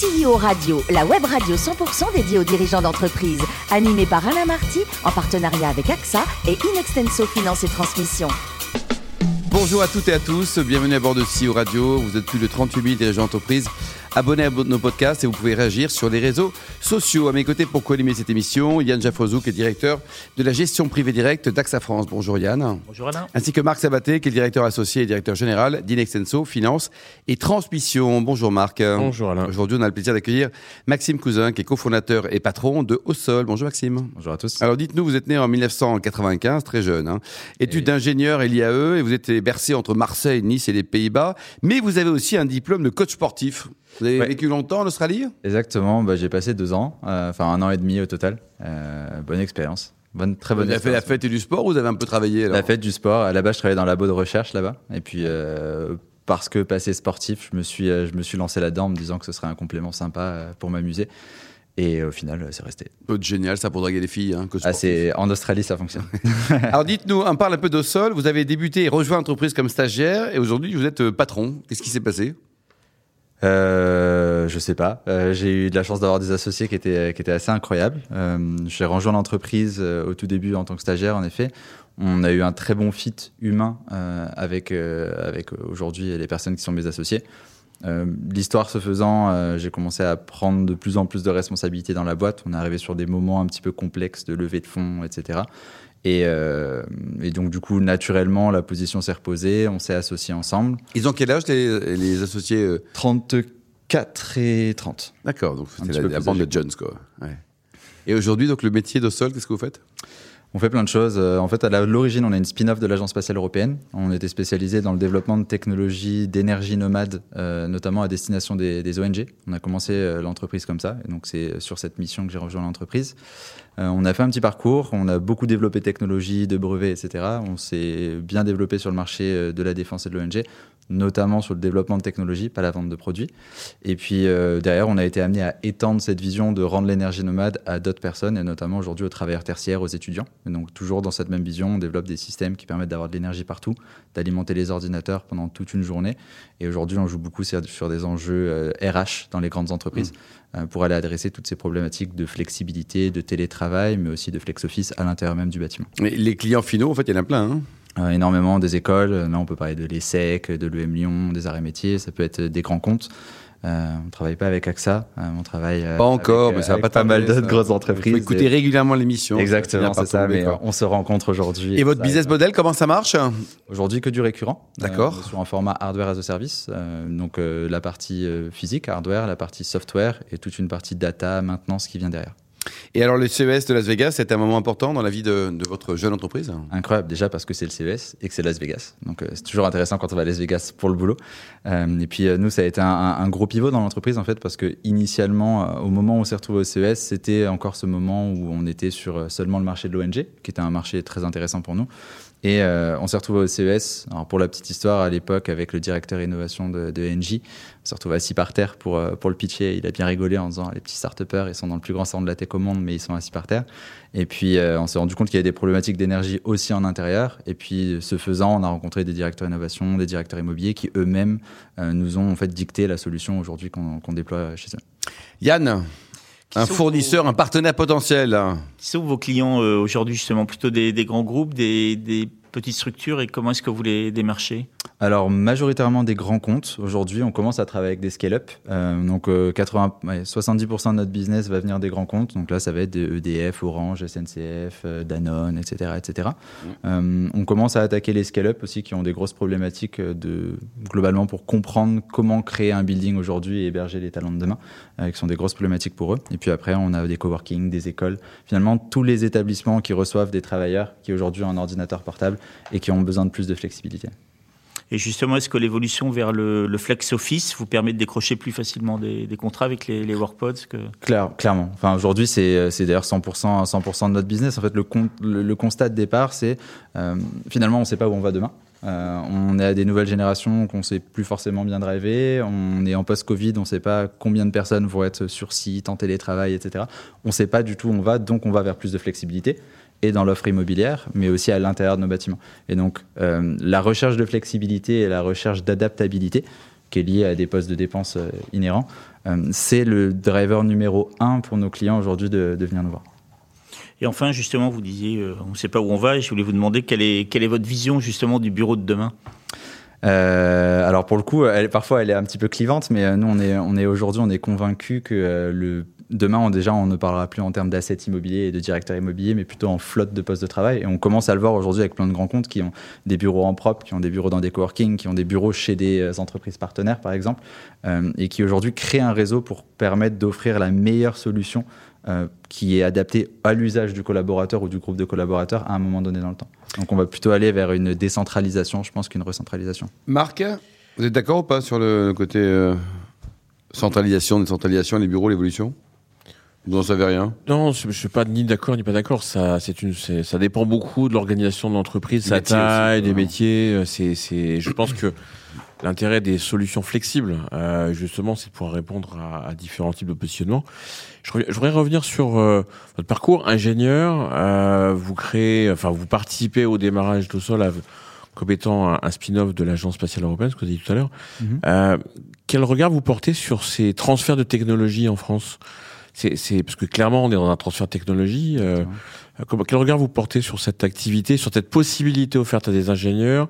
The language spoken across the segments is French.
CEO Radio, la web radio 100% dédiée aux dirigeants d'entreprise, animée par Alain Marty, en partenariat avec AXA et Inextenso Finance et Transmission. Bonjour à toutes et à tous, bienvenue à bord de CEO Radio. Vous êtes plus de 38 000 dirigeants d'entreprise abonnez à nos podcasts et vous pouvez réagir sur les réseaux sociaux. À mes côtés pour co-animer cette émission, Yann Jaffrezou, qui est directeur de la gestion privée directe d'AXA France. Bonjour Yann. Bonjour Alain. Ainsi que Marc Sabaté, qui est directeur associé et directeur général d'Inextenso Finance et Transmission. Bonjour Marc. Bonjour Alain. Aujourd'hui, on a le plaisir d'accueillir Maxime Cousin, qui est cofondateur et patron de Au Sol. Bonjour Maxime. Bonjour à tous. Alors dites-nous, vous êtes né en 1995, très jeune, hein. études d'ingénieur et l'IAE, et vous êtes bercé entre Marseille, Nice et les Pays-Bas, mais vous avez aussi un diplôme de coach sportif. Vous avez vécu longtemps en Australie? Exactement, bah, j'ai passé deux ans, euh, enfin un an et demi au total. Euh, bonne expérience. Bonne, très bonne vous avez fait la fête et du sport ou vous avez un peu travaillé La fête du sport. À la base, je travaillais dans le labo de recherche là-bas. Et puis, euh, parce que passé sportif, je me suis, je me suis lancé là-dedans en me disant que ce serait un complément sympa pour m'amuser. Et au final, c'est resté. Peu de génial, ça pour draguer les filles. Hein, ah, en Australie, ça fonctionne. Alors dites-nous, on parle un peu de sol. Vous avez débuté et rejoint l'entreprise comme stagiaire et aujourd'hui, vous êtes patron. Qu'est-ce qui s'est passé? Euh, je sais pas. Euh, j'ai eu de la chance d'avoir des associés qui étaient, qui étaient assez incroyables. Euh, j'ai rejoint l'entreprise euh, au tout début en tant que stagiaire, en effet. On a eu un très bon fit humain euh, avec, avec aujourd'hui les personnes qui sont mes associés. L'histoire se faisant, j'ai commencé à prendre de plus en plus de responsabilités dans la boîte. On est arrivé sur des moments un petit peu complexes de levée de fonds, etc. Et, euh, et, donc, du coup, naturellement, la position s'est reposée, on s'est associés ensemble. Ils ont quel âge, les, les associés 34 et 30. D'accord, donc c'était la, la bande de Jones, quoi. Ouais. Et aujourd'hui, donc, le métier de sol, qu'est-ce que vous faites? On fait plein de choses. Euh, en fait, à l'origine, on a une spin-off de l'Agence spatiale européenne. On était spécialisé dans le développement de technologies d'énergie nomade, euh, notamment à destination des, ONG. On a commencé euh, l'entreprise comme ça, et donc c'est sur cette mission que j'ai rejoint l'entreprise. Euh, on a fait un petit parcours, on a beaucoup développé technologie, de brevets, etc. On s'est bien développé sur le marché de la défense et de l'ONG notamment sur le développement de technologies, pas la vente de produits. Et puis euh, derrière, on a été amené à étendre cette vision de rendre l'énergie nomade à d'autres personnes, et notamment aujourd'hui aux travailleurs tertiaires, aux étudiants. Et donc toujours dans cette même vision, on développe des systèmes qui permettent d'avoir de l'énergie partout, d'alimenter les ordinateurs pendant toute une journée. Et aujourd'hui, on joue beaucoup sur, des enjeux RH euh, dans les grandes entreprises. Mmh. Euh, pour aller adresser toutes ces problématiques de flexibilité, de télétravail, mais aussi de flex office à l'intérieur même du bâtiment. Mais les clients finaux, en fait, il y en a plein. Hein énormément des écoles. Là, on peut parler de l'ESSEC, de l'EM Lyon, des arts métiers. Ça peut être des grands comptes. Euh, on travaille pas avec AXA, euh, on travaille pas encore, mais ça va pas pas mal d'autres grosses entreprises. Vous écoutez régulièrement l'émission. Exactement, c'est ça. Mais on se rencontre aujourd'hui. Et, votre business model, comment ça marche? Aujourd'hui, que du récurrent. D'accord. sur un format hardware as a service, donc la partie physique, hardware, la partie software et toute une partie data, maintenance qui vient derrière. Et alors le CES de Las Vegas, c'est un moment important dans la vie de, votre jeune entreprise Incroyable, déjà parce que c'est le CES et que c'est Las Vegas. Donc euh, c'est toujours intéressant quand on va à Las Vegas pour le boulot. Euh, et puis euh, nous, ça a été un, un, gros pivot dans l'entreprise en fait parce que initialement, au moment où on s'est retrouvé au CES, c'était encore ce moment où on était sur seulement le marché de l'ONG, qui était un marché très intéressant pour nous. Et euh, on s'est retrouvé au CES. Alors pour la petite histoire, à l'époque, avec le directeur innovation de, de NJ, on s'est retrouvé assis par terre pour, euh, pour le pitcher. Il a bien rigolé en disant les petits start-upers, ils sont dans le plus grand centre de la tech au monde, mais ils sont assis par terre. Et puis euh, on s'est rendu compte qu'il y avait des problématiques d'énergie aussi en intérieur. Et puis ce faisant, on a rencontré des directeurs innovation, des directeurs immobiliers qui eux-mêmes euh, nous ont en fait dicté la solution aujourd'hui qu'on qu déploie chez eux. Yann, un fournisseur, un partenaire potentiel. Qui sont vos clients euh, aujourd'hui justement Plutôt des, des grands groupes, des, des, petites structures et comment est-ce que vous les démarchez? Alors majoritairement des grands comptes. Aujourd'hui, on commence à travailler avec des scale-up. Euh, donc euh, 80, ouais, 70% de notre business va venir des grands comptes. Donc là, ça va être des EDF, Orange, SNCF, euh, Danone, etc., etc. On commence à attaquer les scale-up aussi qui ont des grosses problématiques de globalement pour comprendre comment créer un building aujourd'hui et héberger les talents de demain, qui sont des grosses problématiques pour eux. Et puis après, on a des coworking, des écoles, finalement tous les établissements qui reçoivent des travailleurs qui aujourd'hui ont un ordinateur portable et qui ont besoin de plus de flexibilité. Et justement, est-ce que l'évolution vers le, le, flex office vous permet de décrocher plus facilement des, contrats avec les, les workpods que... Claire, Clairement. Enfin, aujourd'hui, c'est, c'est d'ailleurs 100%, 100 de notre business. En fait, le constat de départ, c'est euh, finalement, on ne sait pas où on va demain. Euh, on est à des nouvelles générations qu'on ne sait plus forcément bien driver. On est en post-Covid, on ne sait pas combien de personnes vont être sur site, en télétravail, etc. On ne sait pas du tout où on va, donc on va vers plus de flexibilité et dans l'offre immobilière, mais aussi à l'intérieur de nos bâtiments. Et donc, euh, la recherche de flexibilité et la recherche d'adaptabilité, qui est liée à des postes de dépenses euh, inhérents, c'est le driver numéro un pour nos clients aujourd'hui de, de venir nous voir. Et enfin, justement, vous disiez, on ne sait pas où on va, et je voulais vous demander quelle est, quelle est votre vision justement du bureau de demain? Euh, alors pour le coup, elle, parfois elle est un petit peu clivante, mais euh, nous on est, on est aujourd'hui on est convaincu que euh, le demain déjà on ne parlera plus en termes d'assets immobiliers et de directeurs immobiliers, mais plutôt en flotte de postes de travail. Et on commence à le voir aujourd'hui avec plein de grands comptes qui ont des bureaux en propre, qui ont des bureaux dans des coworking, qui ont des bureaux chez des entreprises partenaires par exemple, et qui aujourd'hui créent un réseau pour permettre d'offrir la meilleure solution euh, qui est adapté à l'usage du collaborateur ou du groupe de collaborateurs à un moment donné dans le temps. Donc on va plutôt aller vers une décentralisation, je pense, qu'une recentralisation. Marc, vous êtes d'accord ou pas sur le côté euh, centralisation, décentralisation, les bureaux, l'évolution? Vous n'en savez rien? Non, je ne suis pas ni d'accord ni pas d'accord. Ça, c'est une, ça dépend beaucoup de l'organisation de l'entreprise, sa taille, des métiers. Euh, c'est, c'est, je pense que l'intérêt des solutions flexibles, euh, justement, c'est de pouvoir répondre à, à, différents types de positionnements. Je, voudrais revenir sur euh, votre parcours ingénieur. Euh, vous créez, enfin, vous participez au démarrage d'Osol comme étant un, un spin-off de l'Agence spatiale européenne, ce que vous avez dit tout à l'heure. Mm-hmm. quel regard vous portez sur ces transferts de technologie en France? C'est parce que clairement on est dans un transfert de technologie. Euh, quel regard vous portez sur cette activité, sur cette possibilité offerte à des ingénieurs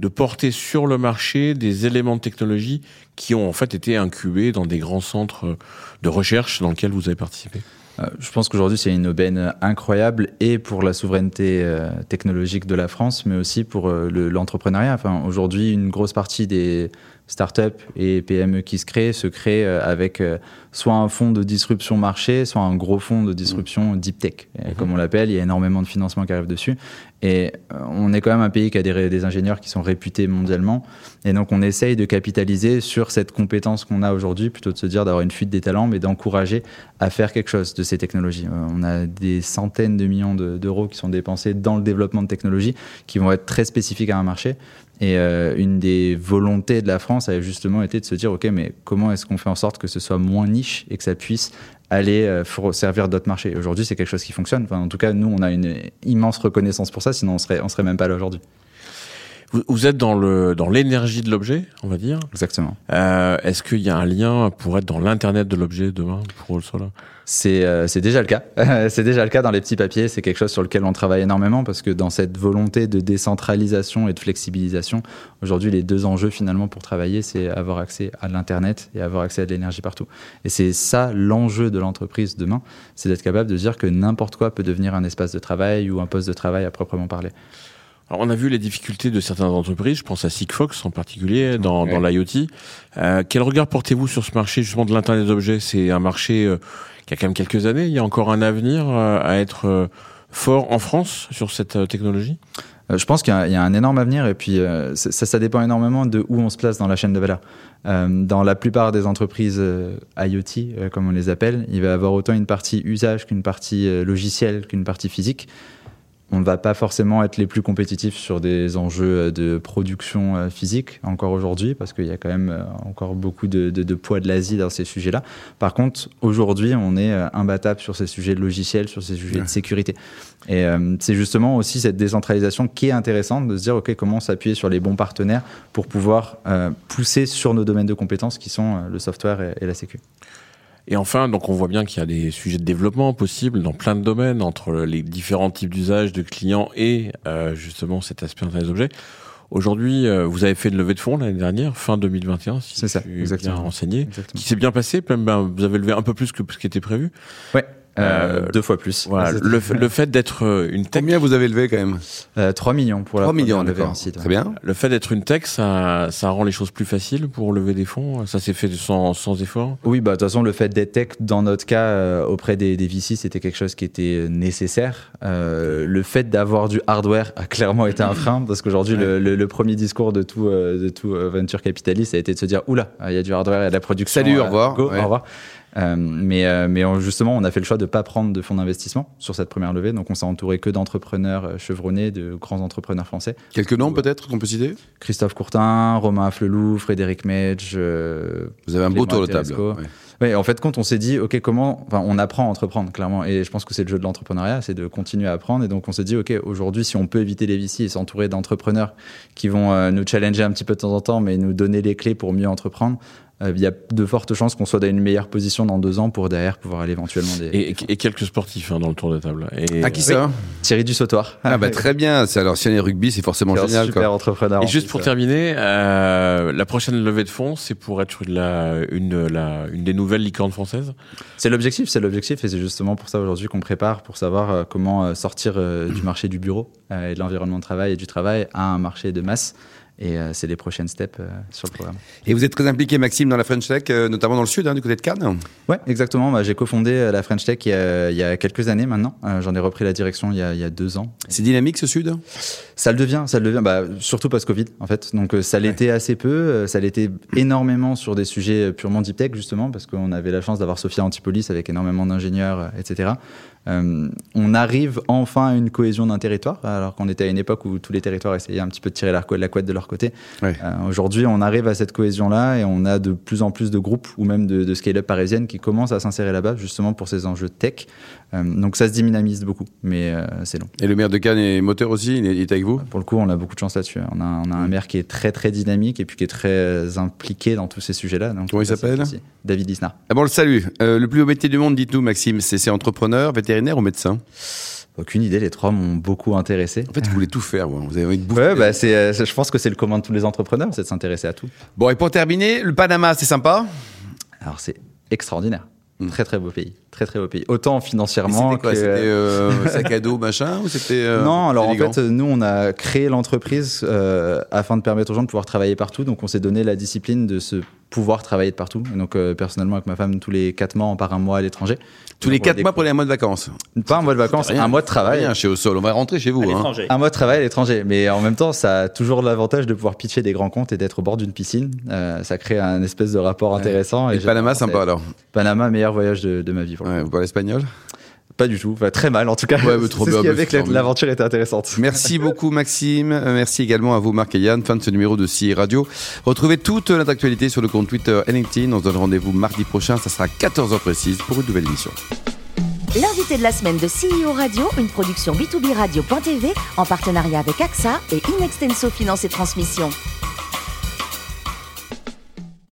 de porter sur le marché des éléments de technologie qui ont en fait été incubés dans des grands centres de recherche dans lesquels vous avez participé? Euh, je pense qu'aujourd'hui, c'est une aubaine incroyable et pour la souveraineté euh, technologique de la France, mais aussi pour l'entrepreneuriat. enfin, aujourd'hui, une grosse partie des startups et PME qui se créent se créent avec soit un fonds de disruption marché, soit un gros fonds de disruption deep tech, mhm. comme on l'appelle. Il y a énormément de financement qui arrive dessus. Et euh, on est quand même un pays qui a des, des, ingénieurs qui sont réputés mondialement. Et donc, on essaye de capitaliser sur cette compétence qu'on a aujourd'hui, plutôt de se dire d'avoir une fuite des talents, mais d'encourager à faire quelque chose de ces technologies. Euh, on a des centaines de millions d'euros qui sont dépensés dans le développement de technologies qui vont être très spécifiques à un marché. Et euh, une des volontés de la France a justement été de se dire, OK, mais comment est-ce qu'on fait en sorte que ce soit moins niche et que ça puisse aller euh, servir d'autres marchés? Aujourd'hui, c'est quelque chose qui fonctionne. Enfin, en tout cas, nous, on a une immense reconnaissance pour ça, sinon on serait, on serait même pas là aujourd'hui. Vous, êtes dans le dans l'énergie de l'objet, on va dire. Exactement. Euh, Est-ce qu'il y a un lien pour être dans l'internet de l'objet demain pour Solar? C'est euh, c'est déjà le cas. c'est déjà le cas dans les petits papiers. C'est quelque chose sur lequel on travaille énormément parce que dans cette volonté de décentralisation et de flexibilisation, aujourd'hui, les deux enjeux finalement pour travailler, c'est avoir accès à l'internet et avoir accès à de l'énergie partout. Et c'est ça l'enjeu de l'entreprise demain, c'est d'être capable de dire que n'importe quoi peut devenir un espace de travail ou un poste de travail à proprement parler. Alors on a vu les difficultés de certaines entreprises, je pense à Sigfox en particulier dans, dans l'IoT. Euh, quel regard portez-vous sur ce marché justement de l'Internet des objets C'est un marché euh, qui a quand même quelques années. Il y a encore un avenir euh, à être euh, fort en France sur cette technologie? Je pense qu'il y, a un énorme avenir et puis ça, ça, dépend énormément de où on se place dans la chaîne de valeur. dans la plupart des entreprises IoT, comme on les appelle, il va y avoir autant une partie usage qu'une partie logicielle, qu'une partie physique on ne va pas forcément être les plus compétitifs sur des enjeux de production euh, physique encore aujourd'hui, parce qu'il y a quand même euh, encore beaucoup de, poids de l'Asie dans ces sujets-là. Par contre, aujourd'hui, on est euh, imbattable sur ces sujets de logiciels, sur ces sujets de sécurité. Et c'est justement aussi cette décentralisation qui est intéressante de se dire, OK, comment s'appuyer sur les bons partenaires pour pouvoir pousser sur nos domaines de compétences qui sont le software et, et la sécurité. Et enfin, donc on voit bien qu'il y a des sujets de développement possibles dans plein de domaines entre les différents types d'usage de clients et euh, justement cet aspect des objets. Aujourd'hui, euh, vous avez fait une levée de fonds l'année dernière, fin 2021, si c'est ça, exactement. bien renseigné, qui s'est bien passé. Même, ben, vous avez levé un peu plus que ce qui était prévu. Ouais. Euh, euh, deux fois plus. Voilà, le, le, fait d'être euh, une tech. Combien vous avez levé quand même? Euh, 3 millions pour la 3 millions, d'accord. Site, Très bien. Le fait d'être une tech, ça, ça rend les choses plus faciles pour lever des fonds? Ça s'est fait sans, sans effort? Oui, bah de toute façon, le fait d'être tech, dans notre cas, euh, auprès des, des VC, c'était quelque chose qui était nécessaire. le fait d'avoir du hardware a clairement été un frein parce qu'aujourd'hui, le, le, premier discours de tout, de tout venture capitaliste a été de se dire oula, il y a du hardware, il y a de la production. Salut, au revoir. Go, au revoir. Euh, mais euh, justement, on a fait le choix de ne pas prendre de fonds d'investissement sur cette première levée. Donc, on s'est entouré que d'entrepreneurs euh, chevronnés, de grands entrepreneurs français. Quelques noms peut-être qu'on peut citer? Christophe Courtin, Romain Afflelou, Frédéric Medge. Vous avez un beau tour de table. Oui, en fait, quand on s'est dit, OK, comment. Enfin, on apprend à entreprendre, clairement. Et je pense que c'est le jeu de l'entrepreneuriat, c'est de continuer à apprendre. Et donc, on s'est dit, OK, aujourd'hui, si on peut éviter les VC et s'entourer d'entrepreneurs qui vont nous challenger un petit peu de temps en temps, mais nous donner les clés pour mieux entreprendre, il y a de fortes chances qu'on soit dans une meilleure position dans deux ans pour derrière pouvoir aller éventuellement des. Et, et quelques sportifs hein, dans le tour de table. Et, à qui ça Thierry Dussautoir. Ah bah très bien. C'est alors si on est rugby, c'est forcément génial. Super entrepreneur. Et juste pour terminer, euh, la prochaine levée de fonds, c'est pour être la, une, la, une des nouvelles licornes françaises. C'est l'objectif, c'est l'objectif, et c'est justement pour ça aujourd'hui qu'on prépare pour savoir euh, comment euh, sortir du marché du bureau et de l'environnement de travail et du travail à un marché de masse. Et euh, c'est les prochaines steps euh, sur le programme. Et vous êtes très impliqué, Maxime, dans la French Tech, euh, notamment dans le sud, hein, du côté de Cannes Oui, exactement. Bah, j'ai cofondé la French Tech il y, a, il y a quelques années maintenant. J'en ai repris la direction il y a, il y a deux ans. C'est dynamique ce sud Ça le devient, ça le devient. Bah, surtout post-Covid, en fait. Donc ça l'était assez peu. Ça l'était énormément sur des sujets purement deep tech, justement, parce qu'on avait la chance d'avoir Sophia Antipolis avec énormément d'ingénieurs, etc. Euh, on arrive enfin à une cohésion d'un territoire, alors qu'on était à une époque où tous les territoires essayaient un petit peu de tirer la, couette de leur côté. Euh, aujourd'hui, on arrive à cette cohésion-là et on a de plus en plus de groupes ou même de, scale-up parisiennes qui commencent à s'insérer là-bas, justement pour ces enjeux tech. Euh, donc ça se dynamise beaucoup, mais c'est long. Et le maire de Cannes est moteur aussi, il est avec vous? Pour le coup, on a beaucoup de chance là-dessus. On a, un maire qui est très très dynamique et puis qui est très impliqué dans tous ces sujets-là. Comment il s'appelle? David Lisnard. Ah bon, le salut. le plus haut métier du monde, dites-nous, Maxime, c'est entrepreneur, vétérinaire ou médecin aucune idée, les trois m'ont beaucoup intéressé. En fait, vous voulez tout faire, vous avez envie de bouffer. Ouais, bah, c'est, je pense que c'est le commun de tous les entrepreneurs, c'est de s'intéresser à tout. Bon, et pour terminer, le Panama, c'est sympa Alors, c'est extraordinaire. Hmm. Très très beau pays, très très beau pays. Autant financièrement c'était que c'était euh, sac à dos machin ou c'était euh, non alors en fait nous on a créé l'entreprise euh, afin de permettre aux gens de pouvoir travailler partout donc on s'est donné la discipline de se pouvoir travailler de partout. Et donc, euh, personnellement, avec ma femme, tous les quatre mois, on part un mois à l'étranger. Tous les quatre mois pour les un mois de vacances Pas un mois de vacances, un mois de travail. Rien chez Au Sol, on va rentrer chez vous. Hein. Un mois de travail à l'étranger. Mais en même temps, ça a toujours l'avantage de pouvoir pitcher des grands comptes et d'être au bord d'une piscine. Euh, ça crée un espèce de rapport intéressant. Et, Panama, sympa alors Panama, meilleur voyage de, de ma vie. Ouais, vous parlez espagnol? Pas du tout, très mal en tout cas. Ouais, trop bien. Ce qui l'aventure était intéressante. Merci beaucoup Maxime, euh, merci également à vous Marc et Yann, fin de ce numéro de CI Radio. Retrouvez toute notre actualité sur le compte Twitter et LinkedIn. On se donne rendez-vous mardi prochain, ça sera 14h précise pour une nouvelle émission. L'invité de la semaine de CEO Radio, une production B2B Radio.tv en partenariat avec AXA et Inextenso Finance et Transmission.